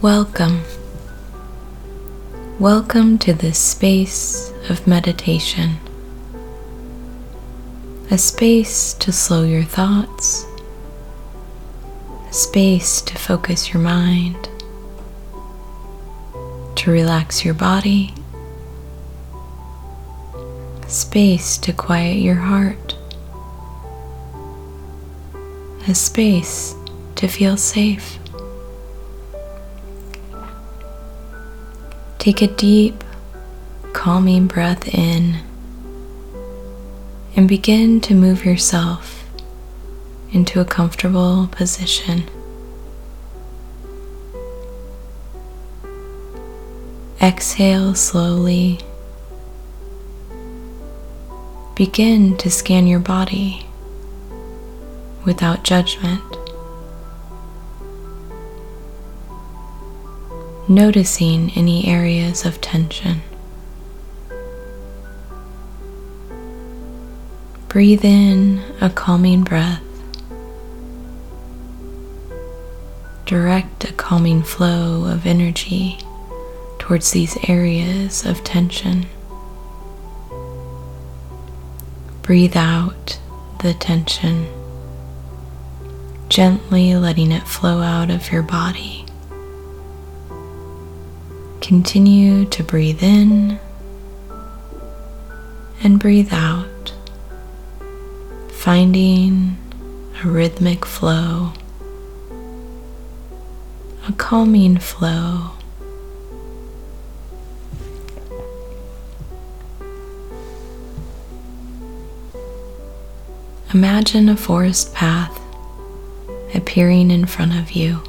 Welcome. Welcome to this space of meditation. A space to slow your thoughts, a space to focus your mind, to relax your body, a space to quiet your heart, a space to feel safe. Take a deep, calming breath in and begin to move yourself into a comfortable position. Exhale slowly. Begin to scan your body without judgment. Noticing any areas of tension. Breathe in a calming breath. Direct a calming flow of energy towards these areas of tension. Breathe out the tension, gently letting it flow out of your body. Continue to breathe in and breathe out finding a rhythmic flow, a calming flow. Imagine a forest path appearing in front of you.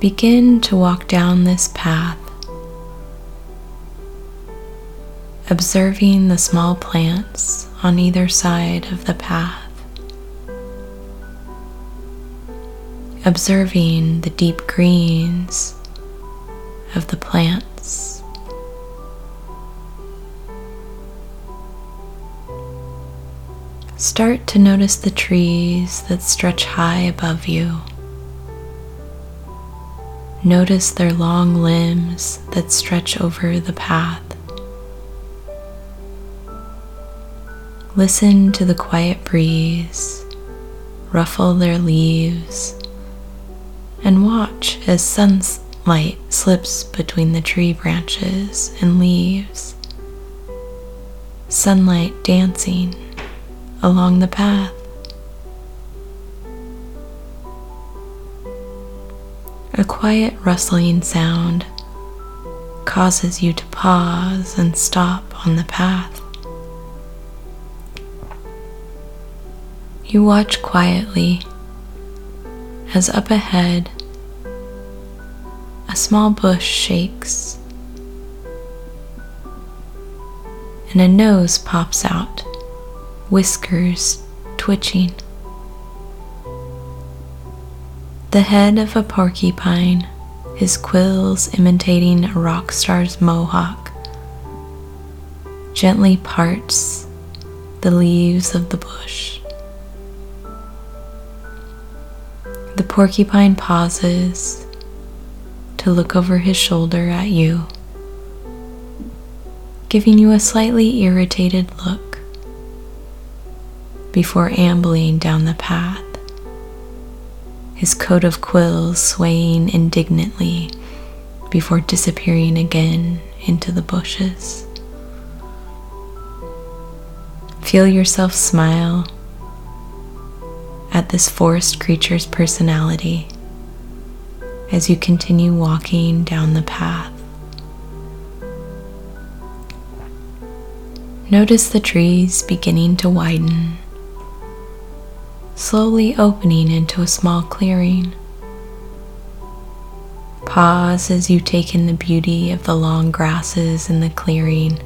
Begin to walk down this path observing the small plants on either side of the path, observing the deep greens of the plants. Start to notice the trees that stretch high above you. Notice their long limbs that stretch over the path. Listen to the quiet breeze ruffle their leaves and watch as sunlight slips between the tree branches and leaves. Sunlight dancing along the path. A quiet rustling sound causes you to pause and stop on the path. You watch quietly as up ahead a small bush shakes and a nose pops out, whiskers twitching. The head of a porcupine, his quills imitating a rock star's mohawk, gently parts the leaves of the bush. The porcupine pauses to look over his shoulder at you, giving you a slightly irritated look before ambling down the path, his coat of quills swaying indignantly before disappearing again into the bushes. Feel yourself smile at this forest creature's personality as you continue walking down the path. Notice the trees beginning to widen, slowly opening into a small clearing. Pause as you take in the beauty of the long grasses in the clearing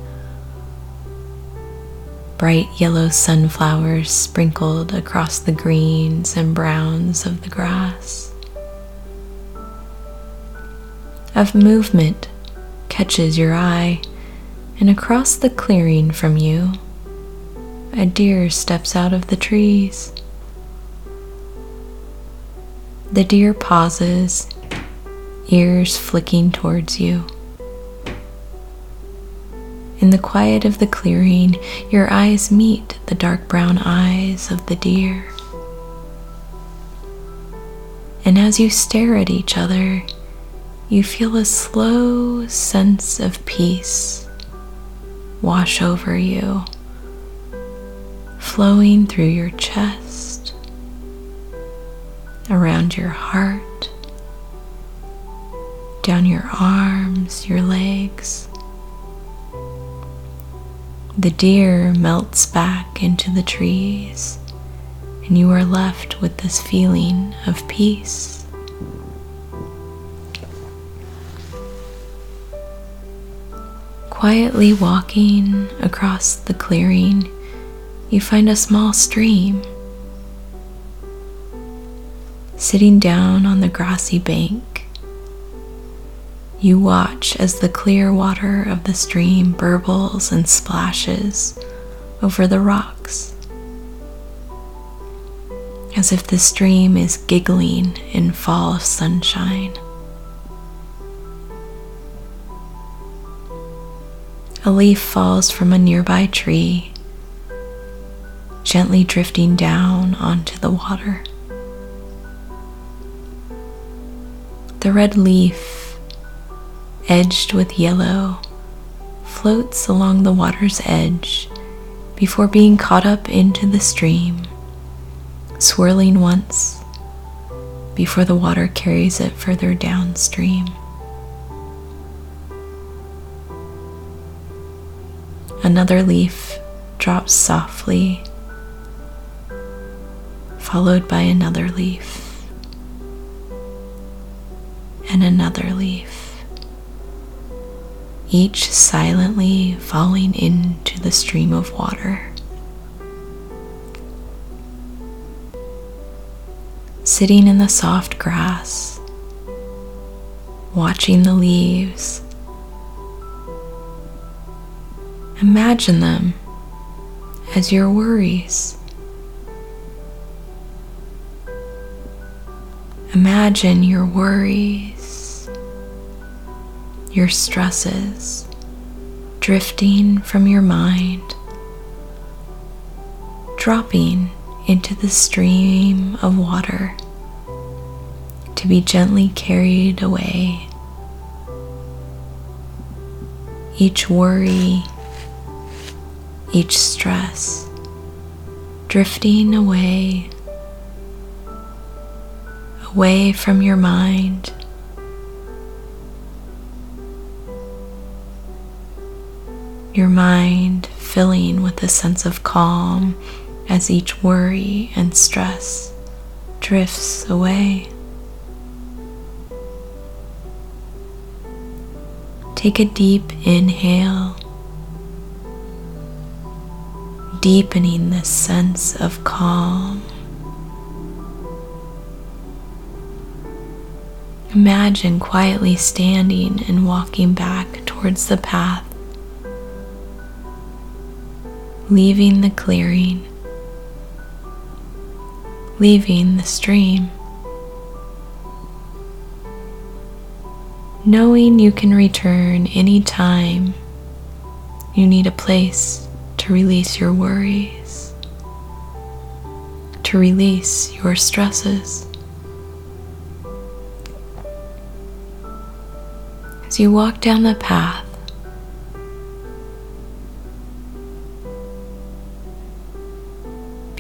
bright yellow sunflowers sprinkled across the greens and browns of the grass. Of movement catches your eye, and across the clearing from you, a deer steps out of the trees. The deer pauses, ears flicking towards you. In the quiet of the clearing, your eyes meet the dark brown eyes of the deer. And as you stare at each other, you feel a slow sense of peace wash over you, flowing through your chest, around your heart, down your arms, your legs. The deer melts back into the trees, and you are left with this feeling of peace. Quietly walking across the clearing, you find a small stream. Sitting down on the grassy bank, you watch as the clear water of the stream burbles and splashes over the rocks, as if the stream is giggling in fall sunshine. A leaf falls from a nearby tree, gently drifting down onto the water. The red leaf edged with yellow, floats along the water's edge before being caught up into the stream, swirling once before the water carries it further downstream. Another leaf drops softly, followed by another leaf and another leaf each silently falling into the stream of water. Sitting in the soft grass, watching the leaves, imagine them as your worries. Imagine your worries your stresses drifting from your mind, dropping into the stream of water to be gently carried away. Each worry, each stress drifting away, away from your mind your mind filling with a sense of calm as each worry and stress drifts away. Take a deep inhale, deepening this sense of calm. Imagine quietly standing and walking back towards the path leaving the clearing, leaving the stream. Knowing you can return any time you need a place to release your worries, to release your stresses. As you walk down the path,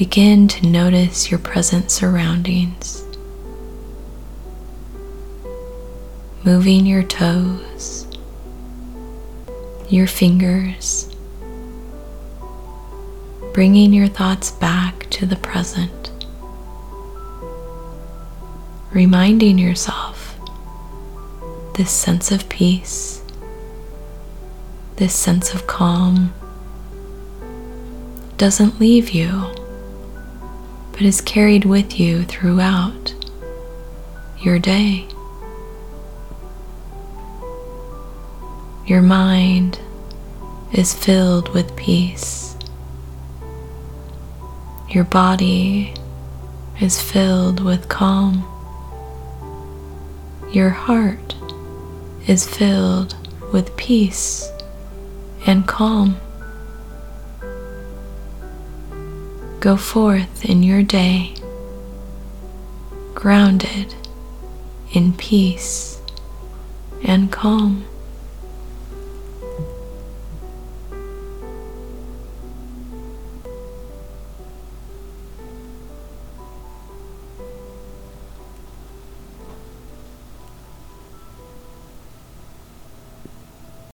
Begin to notice your present surroundings, moving your toes, your fingers, bringing your thoughts back to the present, reminding yourself this sense of peace, this sense of calm doesn't leave you but is carried with you throughout your day. Your mind is filled with peace. Your body is filled with calm. your heart is filled with peace and calm. Go forth in your day, grounded in peace and calm.